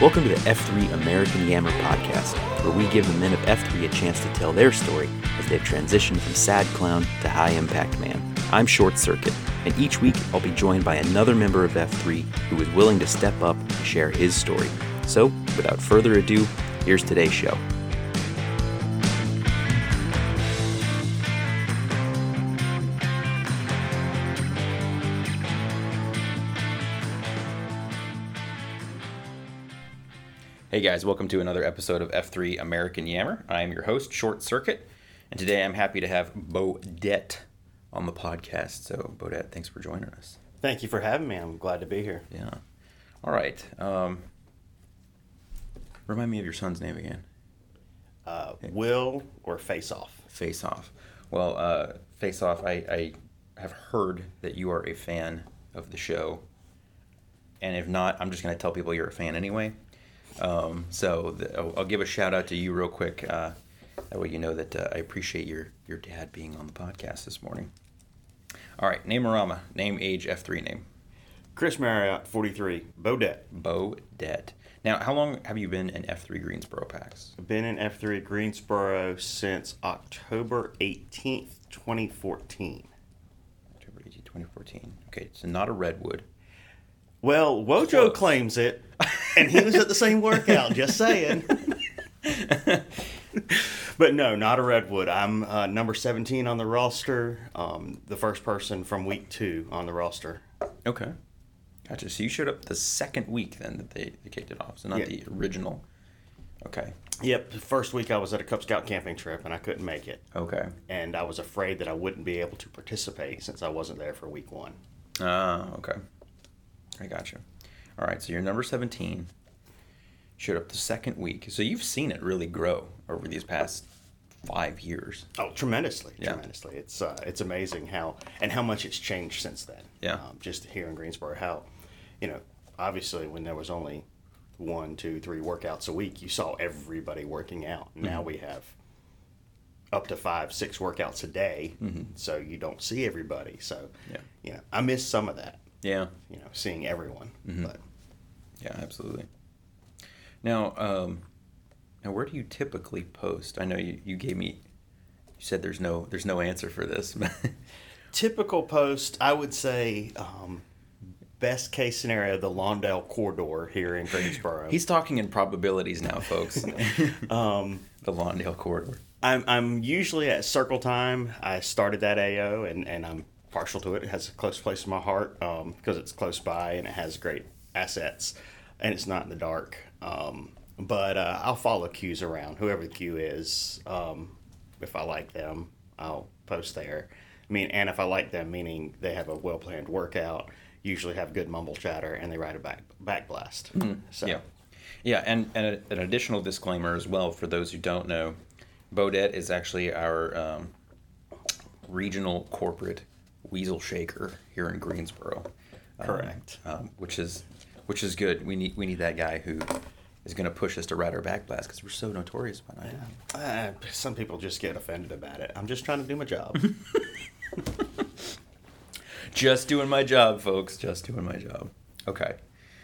Welcome to the F3 American Yammer podcast, where we give the men of F3 a chance to tell their story as they've transitioned from sad clown to high impact man. I'm Short Circuit, and each week I'll be joined by another member of F3 who is willing to step up and share his story. So, without further ado, here's today's show. Hey guys, welcome to another episode of F3 American Yammer. I am your host, Short Circuit, and today I'm happy to have Bodett on the podcast. So, Bodett, thanks for joining us. Thank you for having me. I'm glad to be here. Yeah. All right. Um, remind me of your son's name again. Uh, Will or Face Off? Face Off. Well, uh, Face Off, I, I have heard that you are a fan of the show. And if not, I'm just going to tell people you're a fan anyway. Um, so the, I'll, I'll give a shout out to you real quick. Uh, that way you know that uh, I appreciate your, your dad being on the podcast this morning. All right, Namarama, name, age, F3 name. Chris Marriott, 43, Bodett. Bodett. Now, how long have you been in F3 Greensboro PAX? I've been in F3 Greensboro since October 18th, 2014. October 18th, 2014. Okay, so not a redwood. Well, Wojo Close. claims it, and he was at the same workout, just saying. but no, not a Redwood. I'm uh, number 17 on the roster, um, the first person from week two on the roster. Okay. Gotcha. So you showed up the second week then that they, they kicked it off. So not Yeah. the original. Okay. Yep, the first week I was at a Cub Scout camping trip, and I couldn't make it. Okay. and I was afraid that I wouldn't be able to participate since I wasn't there for week one. Ah, okay. I gotcha. All right. So you're number 17. Showed up the second week. So you've seen it really grow over these past five years. Oh, tremendously, Yeah. tremendously! It's uh, it's amazing how and how much it's changed since then. Yeah. um, just here in Greensboro, how you know, obviously when there was only one, two, three workouts a week, you saw everybody working out. Now we have up to five, six workouts a day, so you don't see everybody. So, Yeah. you know, I miss some of that. Yeah. You know, seeing everyone, but. Yeah, absolutely. Now, um, now where do you typically post? I know you, you gave me, you said there's no there's no answer for this. typical post, I would say, um, best case scenario, the Lawndale corridor here in Greensboro. He's talking in probabilities now, folks. um, the Lawndale corridor. I'm, I'm usually at Circle Time. I started that AO, and, and I'm partial to it. It has a close place in my heart because it's close by and it has great assets, and it's not in the dark. Um, but uh, I'll follow cues around, whoever the cue is. Um, if I like them, I'll post there. I mean, and if I like them, meaning they have a well planned workout, usually have good mumble chatter, and they write a back back blast. So Yeah, yeah, and, and a, an additional disclaimer as well for those who don't know, Bodett is actually our um, regional corporate weasel shaker here in Greensboro. Um, Correct. um, which is which is good. We need we need that guy who is going to push us to ride our back blast because we're so notorious behind it. Uh, some people just get offended about it. I'm just trying to do my job. Just doing my job, folks. Just doing my job. Okay.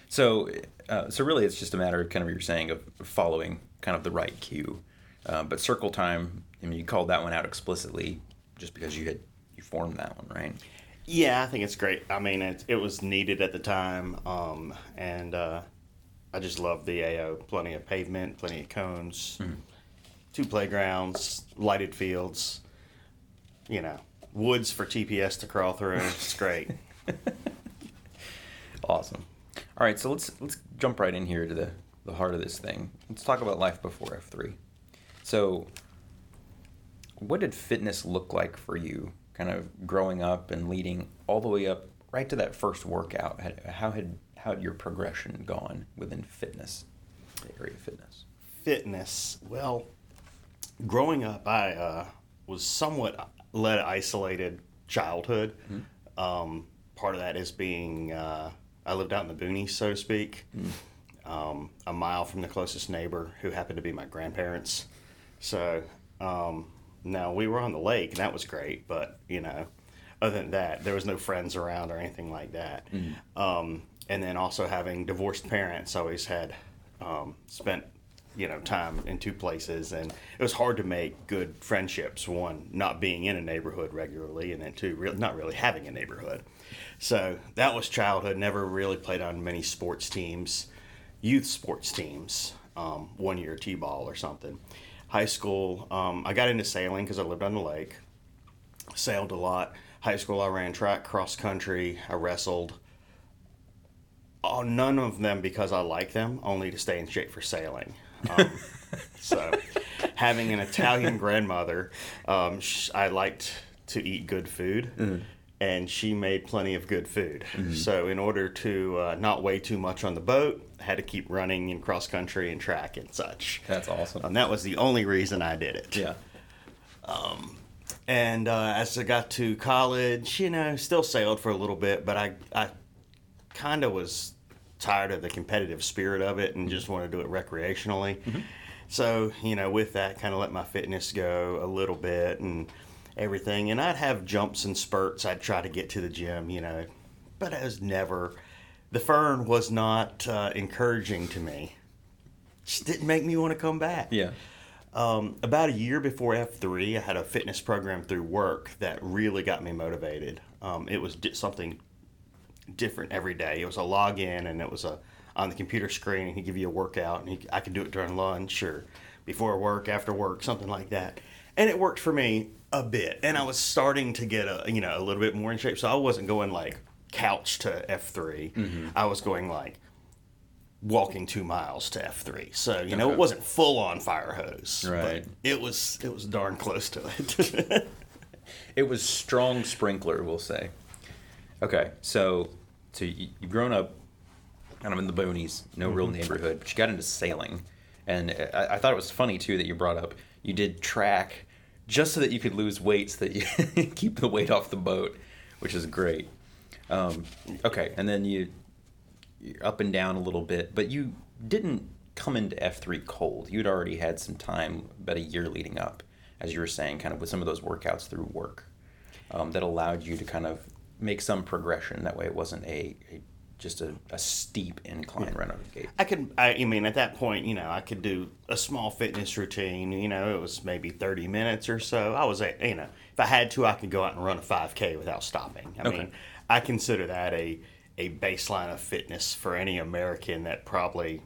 So, uh, so really, it's just a matter of kind of what you're saying of following kind of the right cue. Uh, but circle time, I mean, you called that one out explicitly just because you had you formed that one, right? Yeah, I think it's great. I mean, it, it was needed at the time, um, and uh, I just love the AO. Plenty of pavement, plenty of cones, two playgrounds, lighted fields. You know, woods for TPS to crawl through. It's great. Awesome. All right, so let's let's jump right in here to the the heart of this thing. Let's talk about life before F three. So, what did fitness look like for you, kind of growing up and leading all the way up right to that first workout? How had how had your progression gone within fitness, the area of fitness? fitness. Well, growing up, I uh, was somewhat led isolated childhood. Um, part of that is being uh, I lived out in the boonies, so to speak, um, a mile from the closest neighbor, who happened to be my grandparents. So um, now we were on the lake, and that was great. But you know, other than that, there was no friends around or anything like that. Um, and then also having divorced parents, always had Um, spent you know time in two places, and it was hard to make good friendships. One, not being in a neighborhood regularly, and then two, re- not really having a neighborhood. So that was childhood. Never really played on many sports teams, youth sports teams. Um, one year t-ball or something. High school, um, I got into sailing because I lived on the lake. Sailed a lot. High school, I ran track, cross country. I wrestled. Oh, none of them because I like them, only to stay in shape for sailing. Um, so, having an Italian grandmother, um, sh- I liked to eat good food, and she made plenty of good food. So, in order to uh, not weigh too much on the boat, I had to keep running in cross country and track and such. That's awesome. And that was the only reason I did it. yeah. And uh, as I got to college, you know, still sailed for a little bit, but I, I kind of was tired of the competitive spirit of it and just wanted to do it recreationally. So, you know, with that, kind of let my fitness go a little bit and everything. And I'd have jumps and spurts. I'd try to get to the gym, you know, but I was never, the fern was not uh, encouraging to me. Just didn't make me want to come back. Yeah. Um, about a year before F3, I had a fitness program through work that really got me motivated. Um, it was di- something different every day. It was a login and it was a on the computer screen and he'd give you a workout and he, I could do it during lunch or before work, after work, something like that. And it worked for me a bit. And I was starting to get a you know a little bit more in shape. So I wasn't going like couch to F3. Mm-hmm. I was going like walking two miles to F three. So you know Okay. it wasn't full on fire hose, Right. But it was it was darn close to it. It was strong sprinkler, we'll say. Okay, so so you, you've grown up kind of in the boonies, no real mm-hmm. neighborhood, but you got into sailing, and uh, I, I thought it was funny too that you brought up you did track just so that you could lose weight, so that you keep the weight off the boat, which is great. Um, okay, and then you you're up and down a little bit, but you didn't come into F3 cold. You'd already had some time, about a year leading up, as you were saying, kind of with some of those workouts through work um, that allowed you to kind of make some progression. That way, it wasn't a, a just a, a steep incline right out of the gate. I could, I, I mean, at that point, you know, I could do a small fitness routine. You know, it was maybe 30 minutes or so. I was, a, you know, if I had to, I could go out and run a 5K without stopping. I Okay. mean, I consider that a, a baseline of fitness for any American that probably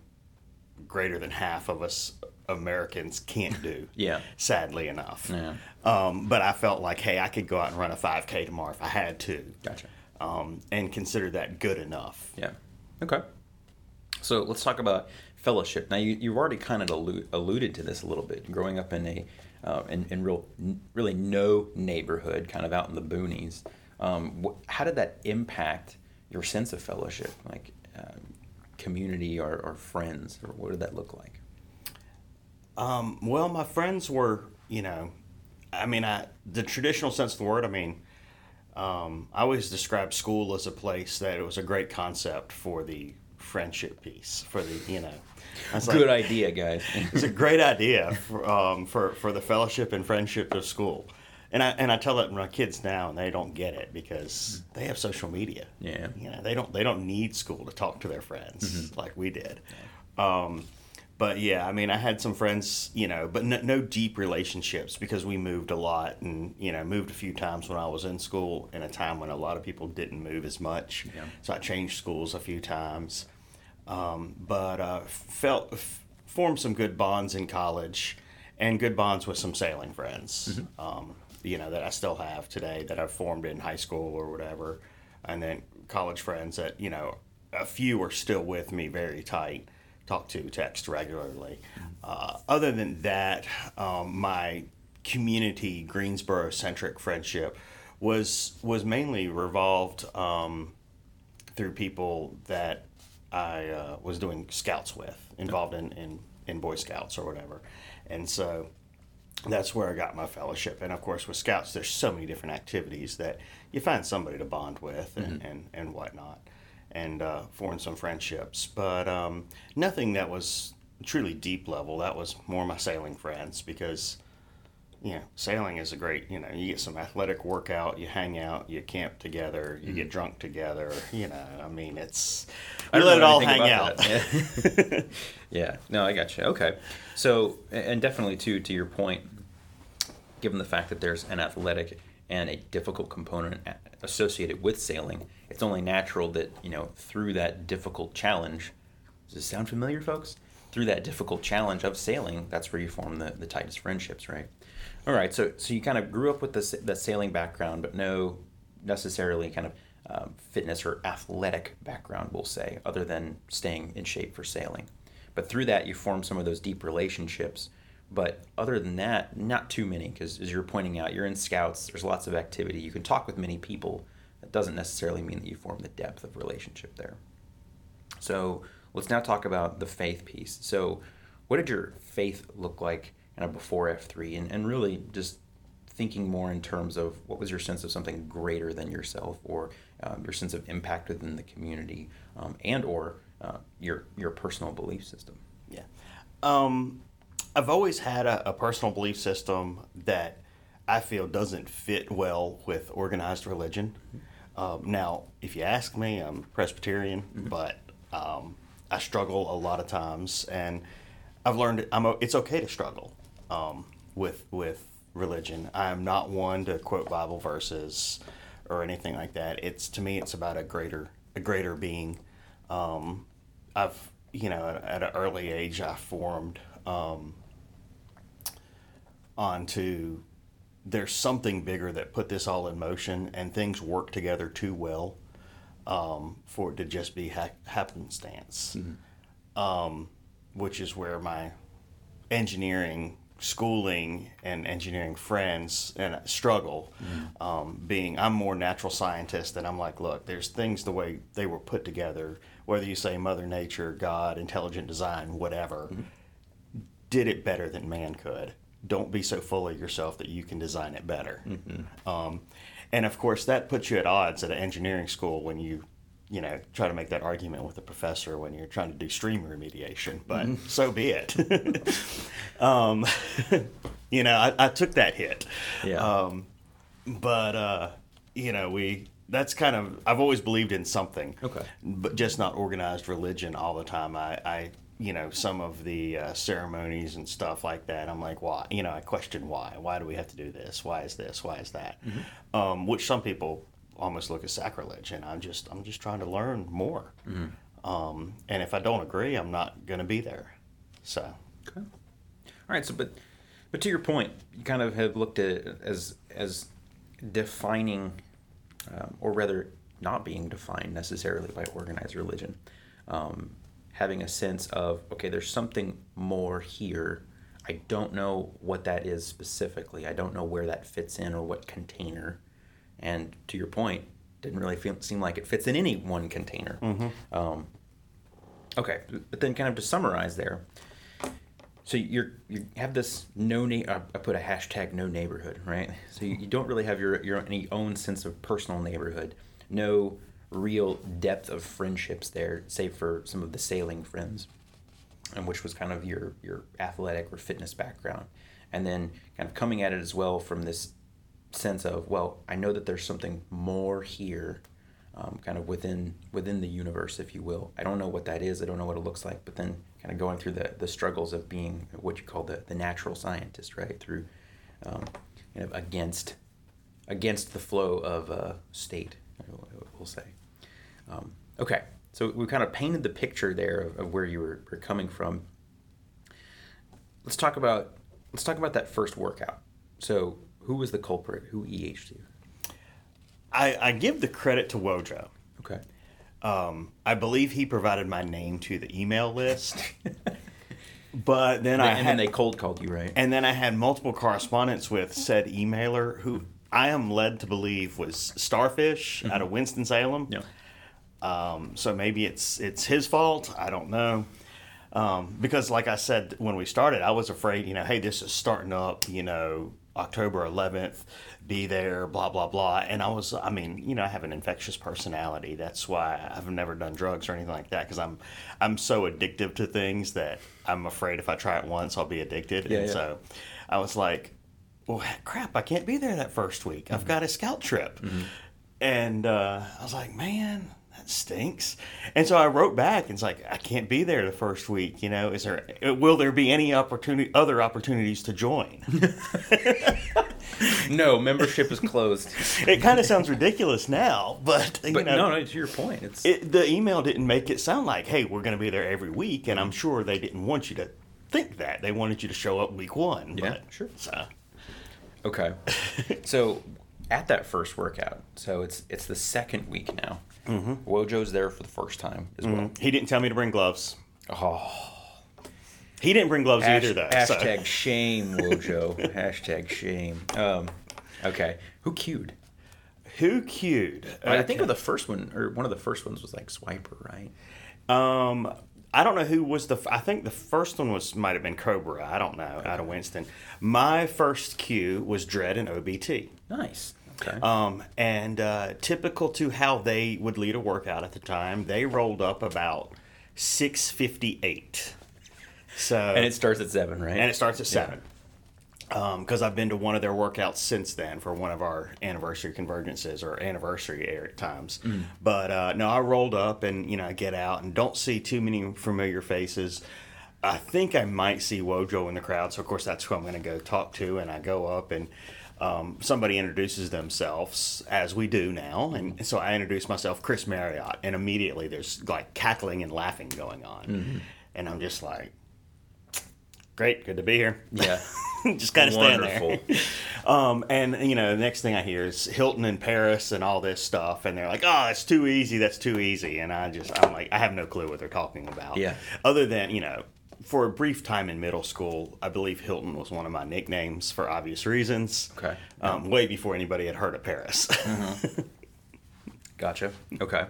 greater than half of us Americans can't do. Yeah. Sadly enough. Yeah. Um, but I felt like, hey, I could go out and run a 5K tomorrow if I had to. Gotcha. Um, and consider that good enough. Yeah. Okay. So let's talk about fellowship. Now you you've already kind of allu- alluded to this a little bit. Growing up in a uh, in, in real n- really no neighborhood, kind of out in the boonies. Um, wh- how did that impact your sense of fellowship, like um, community or, or friends, or what did that look like? Um, well, my friends were, you know, I mean, I the traditional sense of the word. I mean, um, I always describe school as a place that it was a great concept for the friendship piece, for the, you know, was Good like, idea, guys. It's a great idea for, um, for for the fellowship and friendship of school, and I and I tell that to my kids now, and they don't get it because they have social media. Yeah. you know, they don't they don't need school to talk to their friends like we did. Um, but yeah, I mean, I had some friends, you know, but no, no deep relationships because we moved a lot, and you know, moved a few times when I was in school in a time when a lot of people didn't move as much. Yeah. So I changed schools a few times um, but uh, felt f- formed some good bonds in college and good bonds with some sailing friends um, you know that i still have today that i've formed in high school or whatever and then college friends that you know a few are still with me very tight talk to text regularly uh, other than that um, my community greensboro centric friendship was was mainly revolved um, through people that I uh, was doing scouts with, involved in, in, in Boy Scouts or whatever. And so that's where I got my fellowship. And of course, with scouts, there's so many different activities that you find somebody to bond with and, and, and whatnot and uh, form some friendships. But um, nothing that was truly deep level. That was more my sailing friends because you know, sailing is a great, you know, you get some athletic workout, you hang out, you camp together, you get drunk together, you know, I mean, it's, don't let it all hang out. Yeah. yeah. No, I got you. Okay. So, and definitely too, to your point, given the fact that there's an athletic and a difficult component associated with sailing, it's only natural that you know through that difficult challenge. Does this sound familiar, folks? Through that difficult challenge of sailing, that's where you form the, the tightest friendships, right? All right. So, so you kind of grew up with the, the sailing background, but no necessarily kind of um, fitness or athletic background, we'll say, other than staying in shape for sailing. But through that, you form some of those deep relationships. But other than that, not too many, because as you're pointing out, you're in scouts, there's lots of activity. You can talk with many people. That doesn't necessarily mean that you form the depth of relationship there. So let's now talk about the faith piece. So, what did your faith look like kind of before F3? And, and really just thinking more in terms of what was your sense of something greater than yourself or um, your sense of impact within the community um, and or uh, your, your personal belief system? Yeah. Um, I've always had a, a personal belief system that I feel doesn't fit well with organized religion. Um, now, if you ask me, I'm Presbyterian, but um, I struggle a lot of times, and I've learned I'm o- it's okay to struggle um, with with religion. I'm not one to quote Bible verses or anything like that. It's to me, it's about a greater a greater being. Um, I've you know at an early age I formed um, onto there's something bigger that put this all in motion and things work together too well um, for it to just be ha- happenstance. Um, which is where my engineering schooling and engineering friends and struggle um, being i'm more natural scientist and i'm like look there's things the way they were put together whether you say mother nature god intelligent design whatever did it better than man could don't be so full of yourself that you can design it better. Um, and of course that puts you at odds at an engineering school when you you know try to make that argument with a professor when you're trying to do stream remediation but so be it. Um, you know I, I took that hit. Yeah. um, but uh, you know we that's kind of i've always believed in something Okay. but just not organized religion all the time. I, I you know some of the uh, ceremonies and stuff like that. I'm like why? You know i question why. Why do we have to do this? Why is this? Why is that? Um, which some people almost look as sacrilege and i'm just i'm just trying to learn more. Um, and if i don't agree i'm not going to be there. So. Okay. All right. So, but but to your point, you kind of have looked at it as as defining, um, or rather, not being defined necessarily by organized religion. Um, having a sense of okay, there's something more here. I don't know what that is specifically. I don't know where that fits in or what container. And to your point, didn't really feel, seem like it fits in any one container. Um, okay, but then kind of to summarize there, so you're you have this no na- I put a hashtag no neighborhood right. So you, you don't really have your your any own sense of personal neighborhood, no real depth of friendships there, save for some of the sailing friends, and which was kind of your your athletic or fitness background, and then kind of coming at it as well from this sense of well I know that there's something more here. Um, kind of within within the universe, if you will. I don't know what that is. I don't know what it looks like. But then, kind of going through the, the struggles of being what you call the, the natural scientist, right? Through, um, you know, against against the flow of uh, state, we'll say. Um, okay, so we kind of painted the picture there of, of where you were, were coming from. Let's talk about let's talk about that first workout. So, who was the culprit? Who EH'd you? I, I give the credit to Wojo. Okay. Um, I believe he provided my name to the email list. but then I and had, then they cold called you, right? and then I had multiple correspondence with said emailer who I am led to believe was Starfish out of Winston Salem. Yeah. Um, so maybe it's it's his fault. I don't know. Um, because like I said when we started, I was afraid, you know, hey, this is starting up, you know, October 11th, be there, blah blah blah. And I was, I mean, you know, I have an infectious personality. That's why I've never done drugs or anything like that because I'm I'm so addictive to things that I'm afraid if I try it once, I'll be addicted. Yeah, and yeah. so I was like, well, crap, I can't be there that first week. I've got a scout trip. And uh, I was like, man, that stinks. And so I wrote back and it's like, I can't be there the first week. You know, is there, uh, will there be any opportunity, other opportunities to join? No, membership is closed. it kind of sounds ridiculous now, but, you But know, no, no, to your point, it's it, the email didn't make it sound like, hey, we're going to be there every week. And I'm sure they didn't want you to think that. They wanted you to show up week one. Yeah, but, sure. So, okay. so at that first workout, so it's it's the second week now. Mm-hmm. Wojo's there for the first time as well. he didn't tell me to bring gloves. Oh, He didn't bring gloves hash- either, though. so- hashtag shame, Wojo. hashtag shame. Um, okay, who cued? Who cued? I think of the first one, or one of the first ones was like Swiper, right? Um, I don't know who was the. f- I think the first one was might have been Cobra. I don't know. Out of Winston. My first cue was Dread and OBT. Nice. Okay. Um, and uh, typical to how they would lead a workout at the time, they rolled up about six fifty eight. So and it starts at seven, right? and it starts at seven. Because I've been to one of their workouts since then for one of our anniversary convergences or anniversary air times. But uh, no, I rolled up and you know I get out and don't see too many familiar faces. I think I might see Wojo in the crowd, so of course that's who I'm going to go talk to. And I go up and um, somebody introduces themselves as we do now, and so I introduce myself, Chris Marriott, and immediately there's like cackling and laughing going on, and I'm just like, "Great, good to be here." Yeah. just kind of stand there. Um, and you know, the next thing I hear is Hilton in Paris and all this stuff, and they're like, "Oh, that's too easy. That's too easy." And I just, I'm like, I have no clue what they're talking about. Yeah. Other than you know, for a brief time in middle school, I believe Hilton was one of my nicknames for obvious reasons. Okay. Um, way before anybody had heard of Paris. Gotcha. Okay.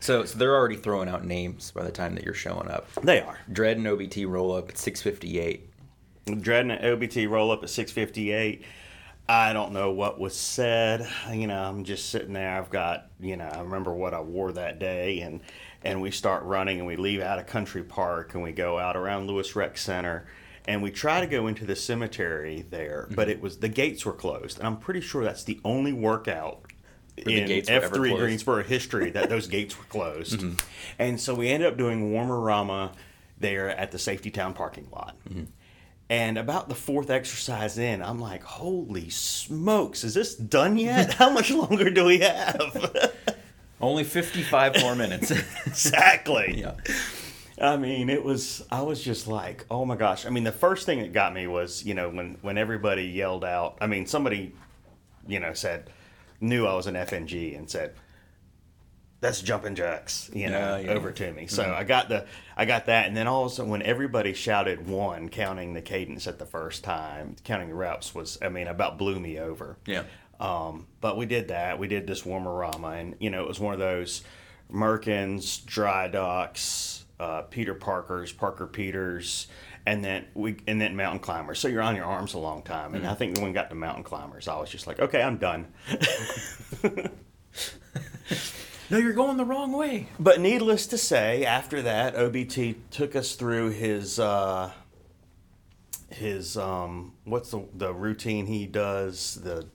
So, so they're already throwing out names by the time that you're showing up. they are. Dread and OBT roll up at 658. Dread and OBT roll up at 658. I don't know what was said. You know, I'm just sitting there. I've got, you know, I remember what I wore that day and and we start running and we leave out of Country Park and we go out around Lewis Rec Center and we try to go into the cemetery there, mm-hmm. but it was the gates were closed. And I'm pretty sure that's the only workout the in gates F3. Greensboro history that those gates were closed. Mm-hmm. And so we ended up doing Warmer Rama there at the Safety Town parking lot. Mm-hmm. And about the fourth exercise in, I'm like, holy smokes, is this done yet? How much longer do we have? Only 55 more minutes. exactly. yeah. I mean, it was. I was just like, oh my gosh. I mean, the first thing that got me was, you know, when when everybody yelled out. I mean, somebody, you know, said, knew I was an FNG and said, "That's jumping jacks," you know, Yeah, yeah. over to me. So mm-hmm. I got the, I got that, and then all of a sudden, when everybody shouted one, counting the cadence at the first time, counting the reps was, I mean, about blew me over. Yeah. Um, but we did that. We did this warmerama, and you know, it was one of those Merkins, Dry Docks, uh, Peter Parkers, Parker Peters, and then we and then mountain climbers. So you're on your arms a long time. And I think when we got to mountain climbers, I was just like, okay, I'm done. No, you're going the wrong way. But needless to say, after that, OBT took us through his uh, his um, what's the the routine he does the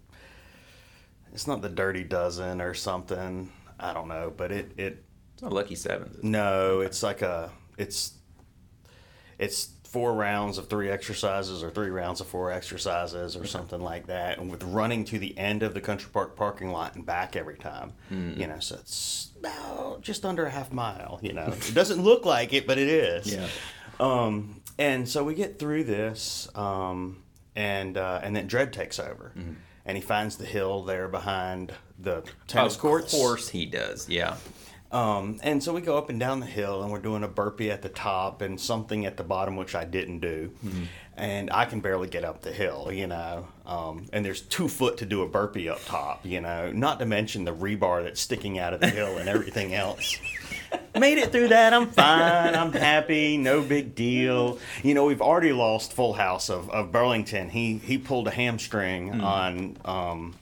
it's not the dirty dozen or something I don't know, but it it It's not lucky sevens. no, it's like a it's it's four rounds of three exercises or three rounds of four exercises or something like that, and with running to the end of the country park parking lot and back every time. You know, so it's about just under a half mile. You know, it doesn't look like it, but it is. Yeah. Um, and so we get through this, um, and uh, and then Dread takes over, and he finds the hill there behind the tennis of courts. course he does. Yeah. Um, and so we go up and down the hill, and we're doing a burpee at the top and something at the bottom, which I didn't do. And I can barely get up the hill, you know. Um, and there's two foot to do a burpee up top, you know. Not to mention the rebar that's sticking out of the hill and everything else. Made it through that. I'm fine. I'm happy. No big deal. You know, we've already lost Full House of, of Burlington. He he pulled a hamstring on um,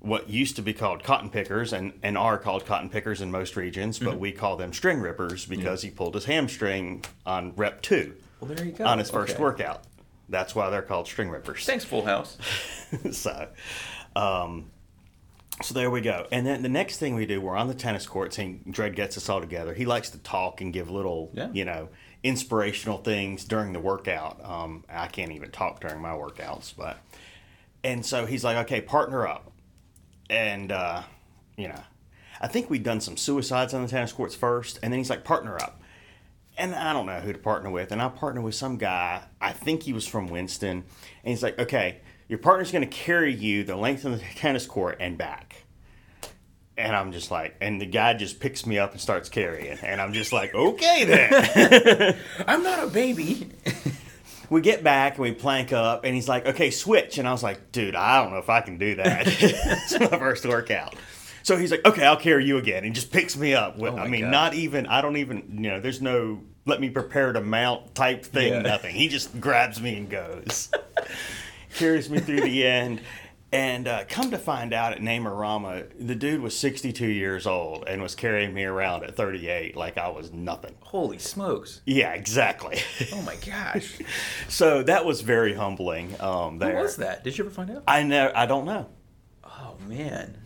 what used to be called cotton pickers and, and are called cotton pickers in most regions, but we call them string rippers because he pulled his hamstring on rep two Well, there you go. on his first Okay. workout. That's why they're called string rippers. Thanks, Full House. so, um, so there we go. And then the next thing we do, we're on the tennis courts, and Dred gets us all together. He likes to talk and give little, Yeah. you know, inspirational things during the workout. Um, I can't even talk during my workouts, but and so he's like, okay, partner up, and uh, you know, I think we'd done some suicides on the tennis courts first, and then he's like, partner up. And I don't know who to partner with. And I partnered with some guy. I think he was from Winston. And he's like, okay, your partner's going to carry you the length of the tennis court and back. And I'm just like, and the guy just picks me up and starts carrying. And I'm just like, okay then. I'm not a baby. we get back and we plank up. And he's like, okay, switch. And I was like, dude, I don't know if I can do that. it's my first workout. So he's like, okay, I'll carry you again. And just picks me up. With, Oh I mean, God. not even, I don't even, you know, there's no let me prepare to mount type thing, Yeah. nothing. He just grabs me and goes. Carries me through the end. And uh, come to find out at Namarama, the dude was 62 years old and was carrying me around at 38 like I was nothing. Holy smokes. Yeah, exactly. Oh my gosh. so that was very humbling. Um, What there. was that? Did you ever find out? I know. I don't know. Oh man.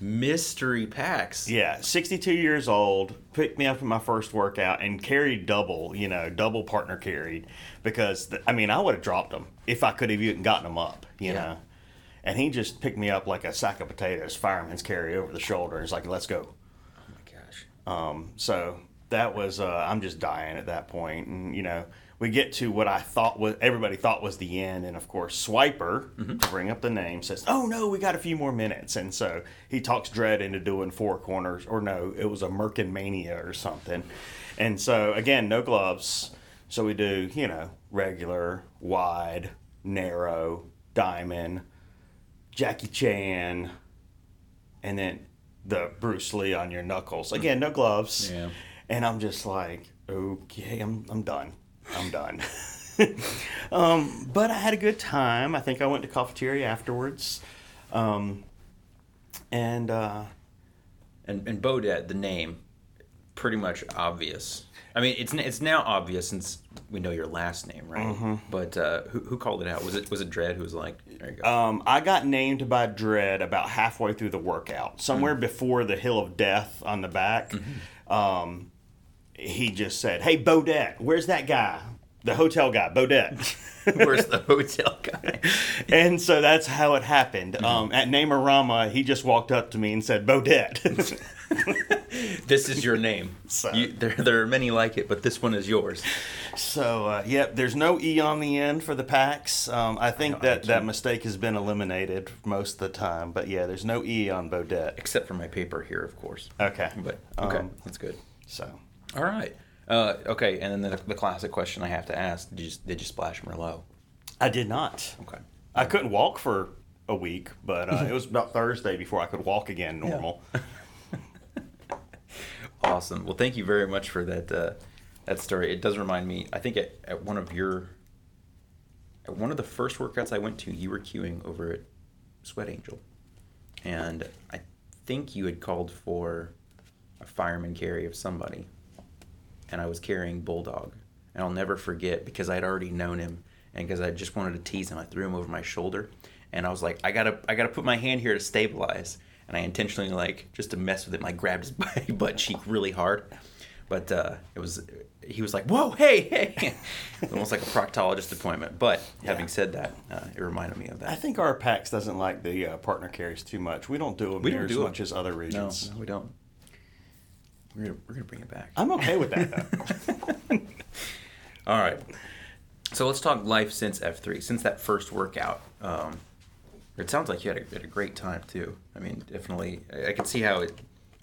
Mystery PAX. Yeah, 62 years old, picked me up in my first workout and carried double, you know, double partner carried because, th- I mean, I would have dropped them if I could have even gotten them up, you Yeah. know. And he just picked me up like a sack of potatoes, fireman's carry over the shoulder. He's like, let's go. Oh my gosh. Um, so that was, uh, I'm just dying at that point. And, you know, we get to what I thought was, everybody thought was the end. And of course, Swiper, mm-hmm. to bring up the name, says, oh no, we got a few more minutes. And so he talks Dread into doing four corners, or no, it was a Merkin Mania or something. And so again, no gloves. So we do, you know, regular, wide, narrow, diamond, Jackie Chan, and then the Bruce Lee on your knuckles. Again, no gloves. Yeah. And I'm just like, okay, I'm, I'm done. I'm done. um, but I had a good time. I think I went to cafeteria afterwards. Um, and uh, And and Bodett, the name, pretty much obvious. I mean, it's it's now obvious since we know your last name, right? Mm-hmm. But uh, who, who called it out? Was it was it Dredd who was like, there you go. um, I got named by Dredd about halfway through the workout, somewhere Mm. before the Hill of Death on the back. Mm-hmm. Um, he just said, "Hey, Bodett, where's that guy? The hotel guy, Bodett." Where's the hotel guy? and so that's how it happened. Mm-hmm. Um, at Namarama, he just walked up to me and said, "Bodett." this is your name. So- You, there there are many like it, but this one is yours. so, uh, yep, there's no e on the end for the PAX. Um, I think I that that mistake has been eliminated most of the time. But yeah, there's no e on Bodett. Except for my paper here, of course. Okay, But okay, Um, that's good. so All right. Uh, okay, and then the, the classic question I have to ask: Did you did you splash Merlot? I did not. Okay. I couldn't walk for a week, but uh, it was about Thursday before I could walk again normal. Awesome. Well, thank you very much for that uh, that story. It does remind me. I think at, at one of your at one of the first workouts I went to, you were queuing over at Sweat Angel, and I think you had called for a fireman carry of somebody, and I was carrying Bulldog, and I'll never forget because I'd already known him, and because I just wanted to tease him, I threw him over my shoulder, and I was like, I gotta I gotta put my hand here to stabilize, and I intentionally like just to mess with him, I grabbed his butt cheek really hard, but uh, it was he was like, whoa, hey, hey, almost like a proctologist appointment. But having Yeah. said that, uh, it reminded me of that. I think our PAX doesn't like the uh, partner carries too much. We don't do them We don't as do it. much as other No, regions. no, we don't. We're gonna, we're gonna bring it back. I'm okay with that though. All right. So let's talk life since F3. Since that first workout, um, it sounds like you had a, had a great time too. I mean, definitely, I, I could see how it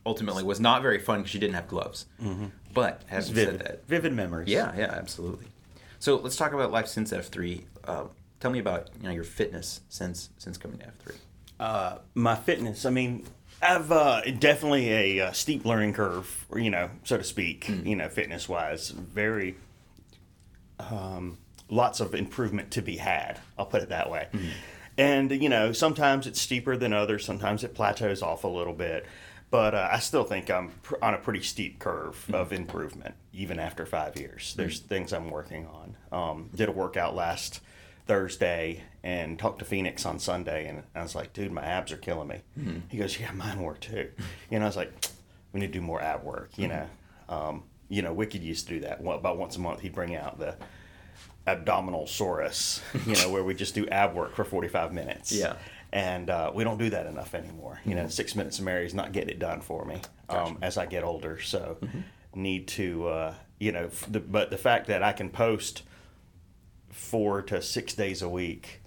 ultimately was not very fun because you didn't have gloves. But having said vivid, that, vivid memories. yeah, yeah, absolutely. So let's talk about life since F3. Uh, tell me about you know your fitness since since coming to F3. Uh, my fitness. I mean, I've uh, definitely a uh, steep learning curve, you know, so to speak. You know, fitness wise, very um, lots of improvement to be had. I'll put it that way. And you know, sometimes it's steeper than others. Sometimes it plateaus off a little bit. But uh, I still think I'm pr- on a pretty steep curve of improvement, even after five years. There's things I'm working on. Um, did a workout last Thursday and talked to Phoenix on Sunday, and I was like, dude, my abs are killing me. He goes, yeah, mine were too. You know, I was like, we need to do more ab work. You know, um, you know, Wicked used to do that. Well, about once a month, he'd bring out the abdominal saurus, you know, where we just do ab work for 45 minutes. Yeah. And uh, we don't do that enough anymore. You know, six minutes of Mary's not getting it done for me um, as I get older. So need to, uh, you know, f- the, but the fact that I can post four to six days a week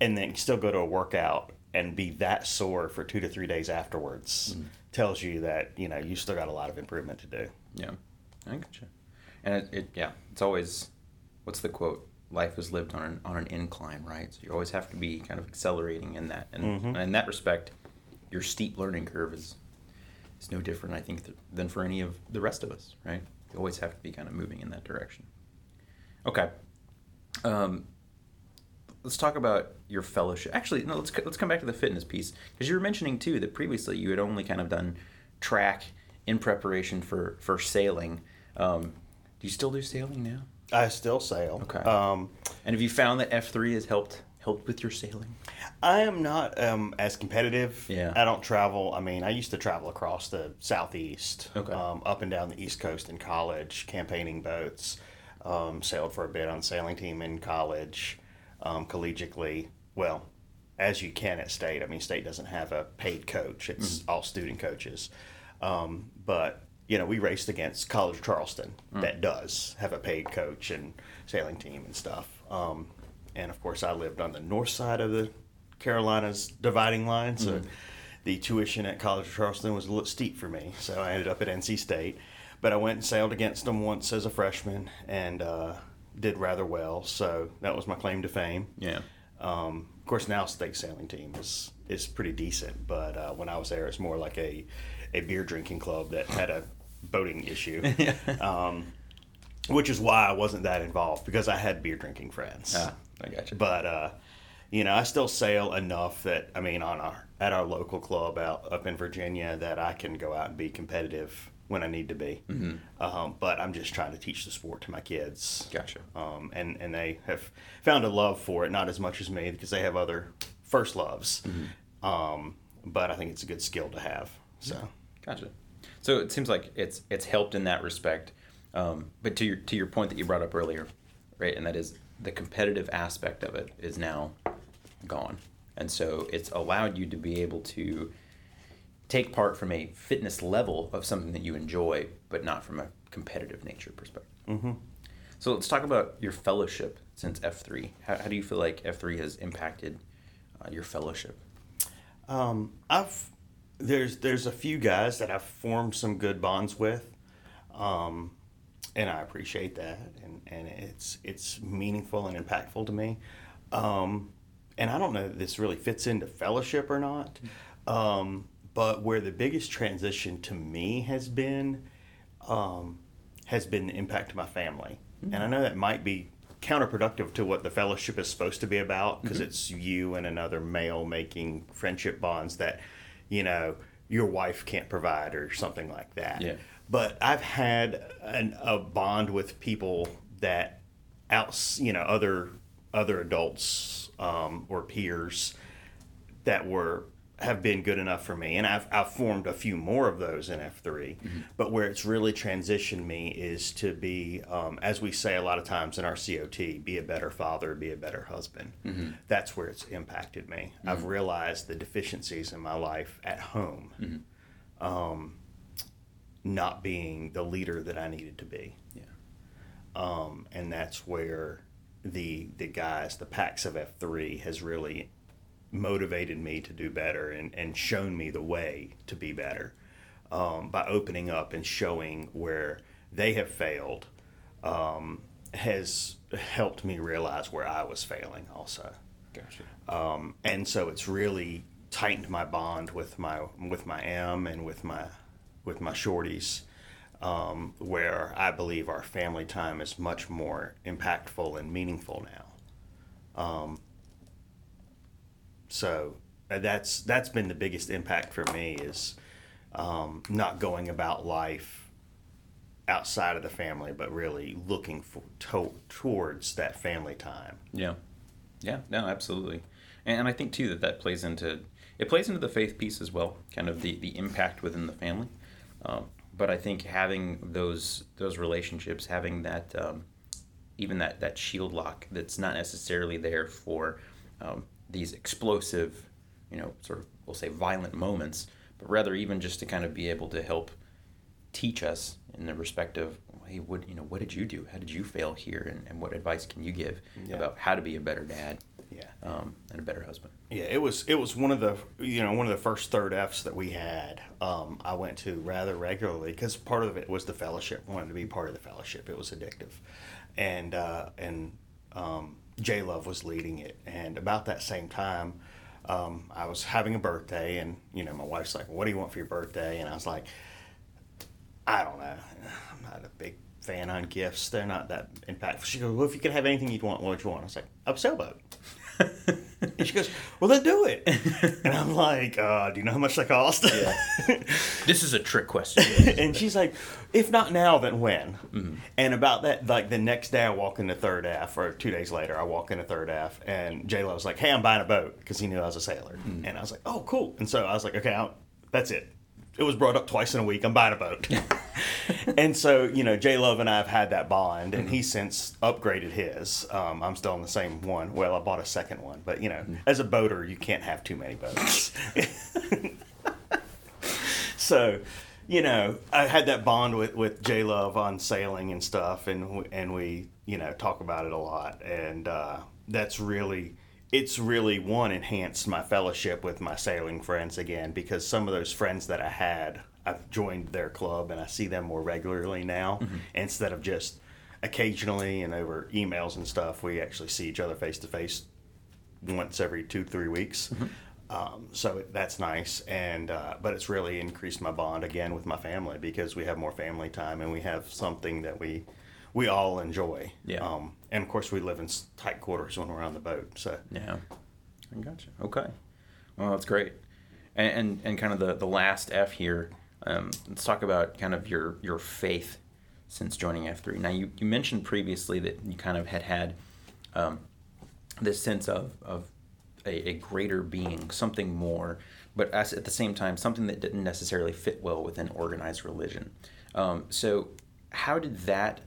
and then still go to a workout and be that sore for two to three days afterwards tells you that, you know, you still got a lot of improvement to do. Yeah, I gotcha. And it, it yeah, it's always what's the quote? Life is lived on an on an incline, right? So you always have to be kind of accelerating in that, and, Mhm. and in that respect, your steep learning curve is is no different, I think, th- than for any of the rest of us, right? You always have to be kind of moving in that direction. Okay. Um, let's talk about your fellowship. Actually, no. Let's let's come back to the fitness piece because you were mentioning too that previously you had only kind of done track in preparation for for sailing. Um, do you still do sailing now? I still sail. Okay. Um, And have you found that F three has helped helped with your sailing? I am not um, as competitive. Yeah. I don't travel. I mean, I used to travel across the southeast, Okay. um, up and down the east coast in college, campaigning boats. Um, sailed for a bit on sailing team in college, um, collegiately. Well, as you can at state. I mean, state doesn't have a paid coach; it's all student coaches. Um, but you know, we raced against College of Charleston, that does have a paid coach and sailing team and stuff. Um, and of course, I lived on the north side of the Carolinas dividing line, so the tuition at College of Charleston was a little steep for me. So I ended up at NC State, but I went and sailed against them once as a freshman and uh, did rather well. So that was my claim to fame. Yeah. Um, of course, now state sailing team is is pretty decent, but uh, when I was there, it's more like a a beer drinking club that had a boating issue, um, which is why I wasn't that involved because I had beer drinking friends. Ah, I got you. But uh, you know, I still sail enough that I mean, on our at our local club out up in Virginia, that I can go out and be competitive when I need to be. Um, but I'm just trying to teach the sport to my kids. Gotcha. Um, and and they have found a love for it, not as much as me because they have other first loves. Um, but I think it's a good skill to have. So. Gotcha. So it seems like it's it's helped in that respect. Um, but to your to your point that you brought up earlier, right, and that is the competitive aspect of it is now gone, and so it's allowed you to be able to take part from a fitness level of something that you enjoy, but not from a competitive nature perspective. Mm-hmm. So let's talk about your fellowship since F three. How, how do you feel like F three has impacted uh, your fellowship? Um, I've there's there's a few guys that I've formed some good bonds with, um, and I appreciate that, and, and it's it's meaningful and impactful to me. Um, and I don't know if this really fits into fellowship or not, um, but where the biggest transition to me has been, um, has been the impact to my family, and I know that might be counterproductive to what the fellowship is supposed to be about because it's you and another male making friendship bonds that you know your wife can't provide or something like that. Yeah. but i've had an, a bond with people that outs you know other other adults um, or peers that were have been good enough for me and I've, I've formed a few more of those in f3 but where it's really transitioned me is to be um, as we say a lot of times in our COT be a better father be a better husband. That's where it's impacted me. I've realized the deficiencies in my life at home um, not being the leader that i needed to be. Yeah. um, and that's where the the guys, the PAX of F three, has really motivated me to do better and, and shown me the way to be better um, by opening up and showing where they have failed um, has helped me realize where I was failing also Gotcha. um, and so it's really tightened my bond with my with my M and with my with my shorties, um, where I believe our family time is much more impactful and meaningful now. Um, so uh, that's that's been the biggest impact for me is um, not going about life outside of the family, but really looking for to- towards that family time. Yeah. Yeah, no, absolutely, and, I think too that that plays into it plays into the faith piece as well, kind of the the impact within the family. Um, but I think having those those relationships, having that um, even that that shield lock that's not necessarily there for um, these explosive, you know, sort of we'll say violent moments, but rather even just to kind of be able to help teach us in the respect of hey what you know what did you do how did you fail here and, and what advice can you give Yeah. about how to be a better dad Yeah. um, and a better husband Yeah, it was it was one of the you know one of the first third Fs that we had. Um, I went to rather regularly because part of it was the fellowship. I wanted to be part of the fellowship. It was addictive, and uh, and um, J Love was leading it. And about that same time, um, I was having a birthday, and you know my wife's like, "What do you want for your birthday?" And I was like, "I don't know. I'm not a big." Fan on gifts, they're not that impactful. She goes, Well, if you could have anything you'd want, what would you want? I was like, A sailboat. And she goes, "Well, then do it." And I'm like, uh, "Do you know how much that cost?" this is a trick question and she's like, "If not now, then when?" And about that, like the next day, I walk into third F, or two days later, I walk into third F, and J Lo was like, "Hey, I'm buying a boat," because he knew I was a sailor, and I was like, "Oh, cool." And so I was like, "Okay, I'll, that's it." It was brought up twice in a week. I'm buying a boat. and so, you know, J Love and I have had that bond, and he since upgraded his. Um, I'm still in the same one. Well, I bought a second one, but you know, as a boater, you can't have too many boats. so, you know, I had that bond with with J Love on sailing and stuff, and and we, you know, talk about it a lot, and uh, that's really. It's really one enhanced my fellowship with my sailing friends again because some of those friends that I had, I've joined their club and I see them more regularly now instead of just occasionally and over emails and stuff. We actually see each other face to face once every two three weeks. Um, so it- that's nice, and uh, but it's really increased my bond again with my family because we have more family time and we have something that we we all enjoy. Yeah. Um, and of course, we live in tight quarters when we're on the boat. So Yeah, I gotcha. Okay, well that's great. And and, and kind of the, the last F here. Um, let's talk about kind of your your faith since joining F three. Now you, you mentioned previously that you kind of had had um, this sense of of a, a greater being, something more, but as, at the same time something that didn't necessarily fit well within organized religion. Um, so how did that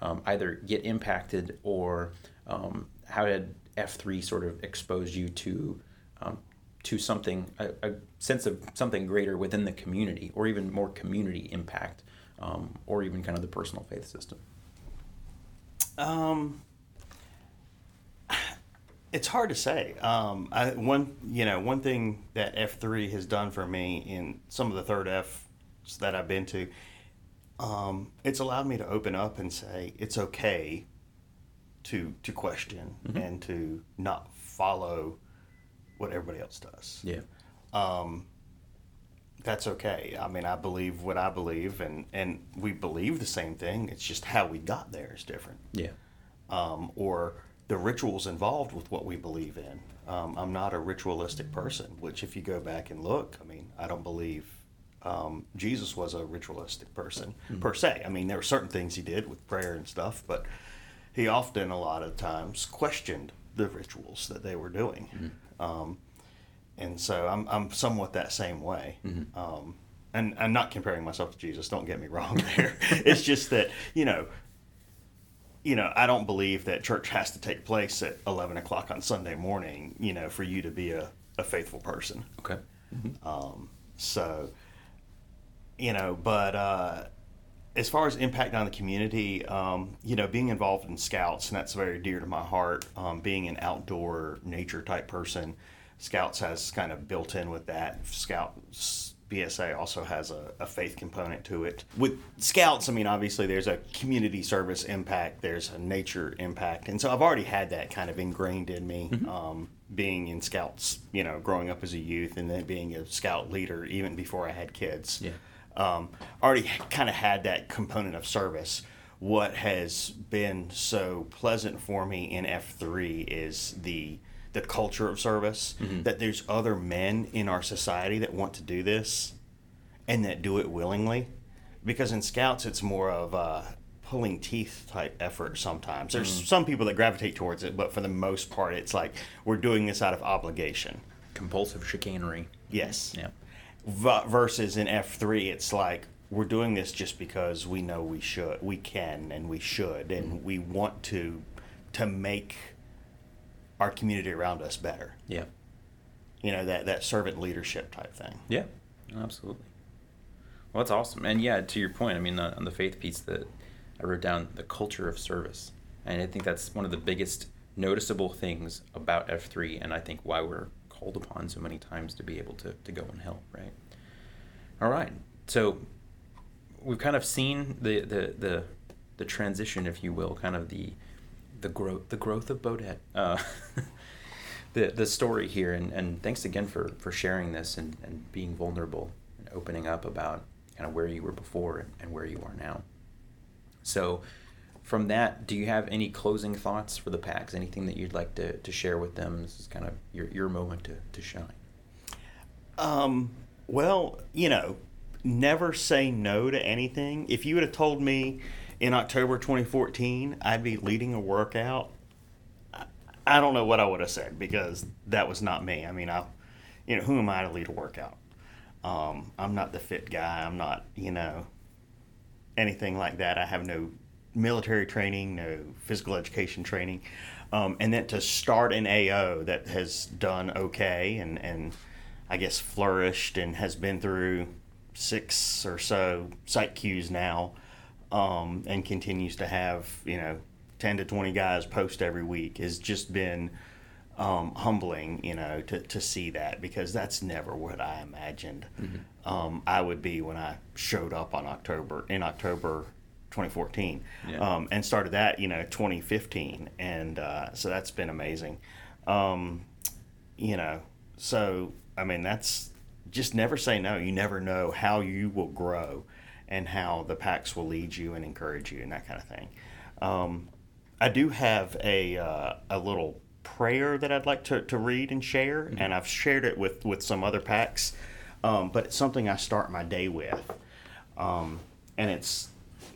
um, either get impacted or um, how did F3 sort of expose you to um, to something a, a sense of something greater within the community or even more community impact um, or even kind of the personal faith system Um, it's hard to say. Um, I, one, you know, one thing that F three has done for me in some of the third Fs that I've been to, um, it's allowed me to open up and say it's okay to to question and to not follow what everybody else does yeah um, that's okay. I mean, I believe what I believe, and and we believe the same thing. It's just how we got there is different, yeah um, or the rituals involved with what we believe in. Um, I'm not a ritualistic person, which, if you go back and look, I mean, I don't believe um, Jesus was a ritualistic person per se. I mean, there were certain things he did with prayer and stuff, but he often, a lot of times, questioned the rituals that they were doing. Um, and so I'm, I'm somewhat that same way. Um, and I'm not comparing myself to Jesus. Don't get me wrong there. it's just that you know, you know, I don't believe that church has to take place at 11 o'clock on Sunday morning. You know, for you to be a, a faithful person. okay Um, so, you know, but uh, as far as impact on the community, um, you know, being involved in scouts, and that's very dear to my heart. Um, being an outdoor nature type person, scouts has kind of built in with that. Scouts BSA also has a, a faith component to it. With scouts, I mean, obviously there's a community service impact, there's a nature impact, and so I've already had that kind of ingrained in me. Um, being in scouts, you know, growing up as a youth, and then being a scout leader even before I had kids Yeah. Um, already kind of had that component of service. What has been so pleasant for me in F three is the the culture of service. That there's other men in our society that want to do this, and that do it willingly. Because in scouts, it's more of a pulling teeth type effort sometimes. There's some people that gravitate towards it, but for the most part, it's like we're doing this out of obligation. Compulsive chicanery. Yes. Yeah. V- versus in F3, it's like we're doing this just because we know we should, we can, and we should, and mm-hmm. we want to to make our community around us better. Yeah. You know that that servant leadership type thing. Yeah. Absolutely. Well, that's awesome. And yeah, to your point, I mean, on the faith piece that I wrote down, the culture of service. And I think that's one of the biggest noticeable things about F3, and I think why we're called upon so many times to be able to, to go and help, right? All right. So we've kind of seen the, the, the, the transition, if you will, kind of the the growth the growth of Bodett. Uh, the the story here and, and thanks again for, for sharing this and, and being vulnerable and opening up about kind of where you were before and, and where you are now. So from that, do you have any closing thoughts for the PAX? Anything that you'd like to, to share with them? This is kind of your, your moment to, to shine. Um, well, you know, never say no to anything. If you would have told me in October 2014 I'd be leading a workout, I, I don't know what I would have said because that was not me. I mean, I, you know, who am I to lead a workout? Um, I'm not the fit guy. I'm not, you know, anything like that. I have no military training, no physical education training. Um, and then to start an AO that has done okay and, and I guess flourished and has been through six or so site Qs now um, and continues to have, you know, 10 to 20 guys post every week has just been um, humbling, you know, to, to see that because that's never what I imagined um, I would be when I showed up on October in October 2014 Yeah. um, and started that, you know, 2015. And uh, so that's been amazing. Um, you know, so I mean, that's just never say no. You never know how you will grow and how the PAX will lead you and encourage you and that kind of thing. Um, I do have a, uh, a little prayer that I'd like to, to read and share, and I've shared it with, with some other PAX, um, but it's something I start my day with. Um, and it's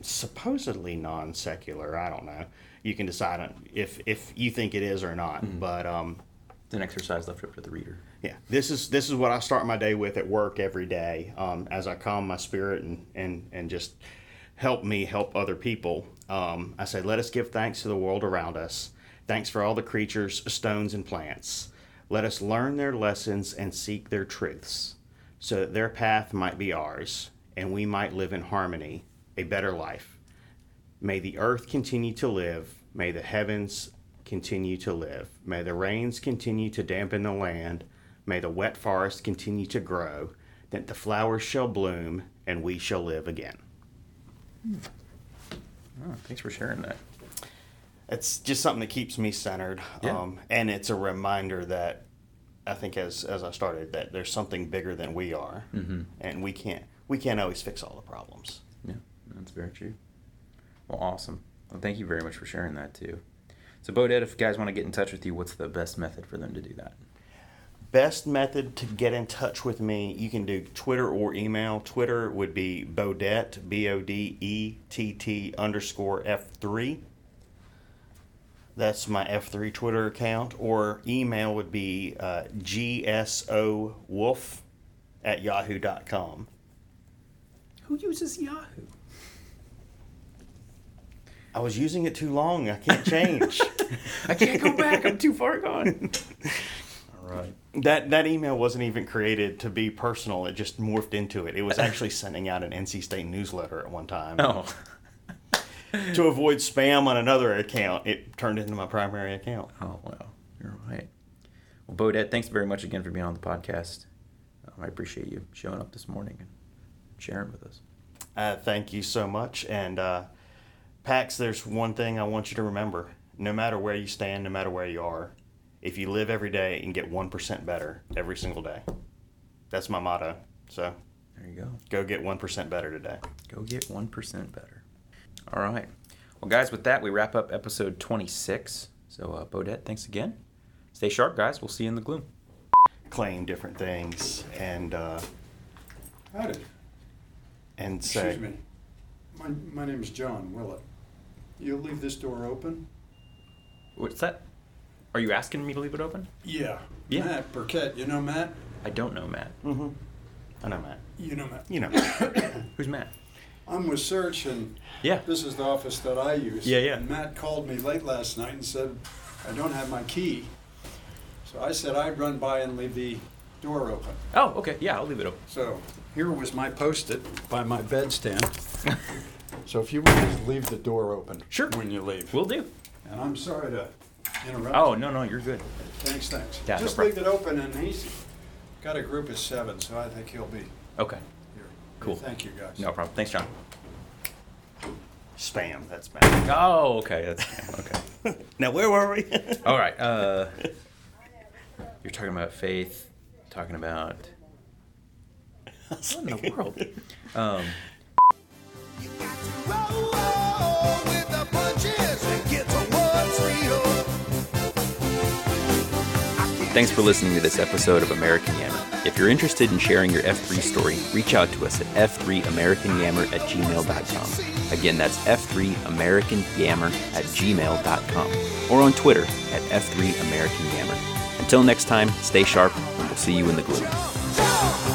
supposedly non secular. I don't know. You can decide on if, if you think it is or not. But um, It's an exercise left up to the reader. yeah, this is this is what I start my day with at work every day, um, as I calm my spirit and and and just help me help other people. Um, I say, let us give thanks to the world around us. Thanks for all the creatures, stones, and plants. Let us learn their lessons and seek their truths, so that their path might be ours, and we might live in harmony, a better life. May the earth continue to live. May the heavens continue to live. May the rains continue to dampen the land. May the wet forest continue to grow. That the flowers shall bloom and we shall live again. Oh, thanks for sharing that. It's just something that keeps me centered. Yeah. Um, and it's a reminder that I think as, as I started that there's something bigger than we are. Mhm. And we can't we can't always fix all the problems. Yeah, that's very true. Well, awesome. Well, thank you very much for sharing that too. So, Bodett, if guys want to get in touch with you, what's the best method for them to do that? Best method to get in touch with me, you can do Twitter or email. Twitter would be Bodett, B O D E T T underscore F3. That's my F3 Twitter account. Or email would be uh, GSOWolf at yahoo.com. Who uses Yahoo? I was using it too long. I can't change. I can't go back. I'm too far gone. All right. That that email wasn't even created to be personal. It just morphed into it. It was actually sending out an NC State newsletter at one time. Oh. To avoid spam on another account, it turned into my primary account. Oh, wow. You're right. Well, Bodett, thanks very much again for being on the podcast. Um, I appreciate you showing up this morning and sharing with us. Uh, thank you so much. And uh, Pax, there's one thing I want you to remember. No matter where you stand, no matter where you are, if you live every day and get 1% better every single day, that's my motto. So There you go. go get 1% better today. Go get 1% better. All right. Well, guys, with that, we wrap up episode 26. So, uh, Bodett, thanks again. Stay sharp, guys. We'll see you in the gloom. Claim different things and uh, Howdy. and say. Excuse me. My, my name is John Willett. You'll leave this door open? What's that? Are you asking me to leave it open? Yeah. Yeah. Matt Burkett. You know Matt? I don't know Matt. Mm-hmm. I know, Matt. You know Matt. You know. Who's Matt? I'm with Search, and Yeah. this is the office that I use. Yeah, yeah. And Matt called me late last night and said, I don't have my key. So I said I'd run by and leave the door open. Oh, okay. Yeah, I'll leave it open. So here was my post-it by my bedstand. so if you would just leave the door open Sure. when you leave. we'll do. and I'm sorry to interrupt. Oh, no, no, you're good. Thanks, thanks. Yeah, no Just problem. leave it open and he's got a group of seven, so I think he'll be Okay. here. Cool. Thank you, guys. No problem. Thanks, John. Spam. That's Matt. Oh, okay. That's okay. now, where were we? All right. Uh, you're talking about faith. Talking about what in the world? Um, Thanks for listening to this episode of American Yammer. If you're interested in sharing your F3 story, reach out to us at f3americanyammer at gmail.com. Again, that's f3americanyammer at gmail.com. Or on Twitter at f3americanyammer. Until next time, stay sharp, and we'll see you in the gloom.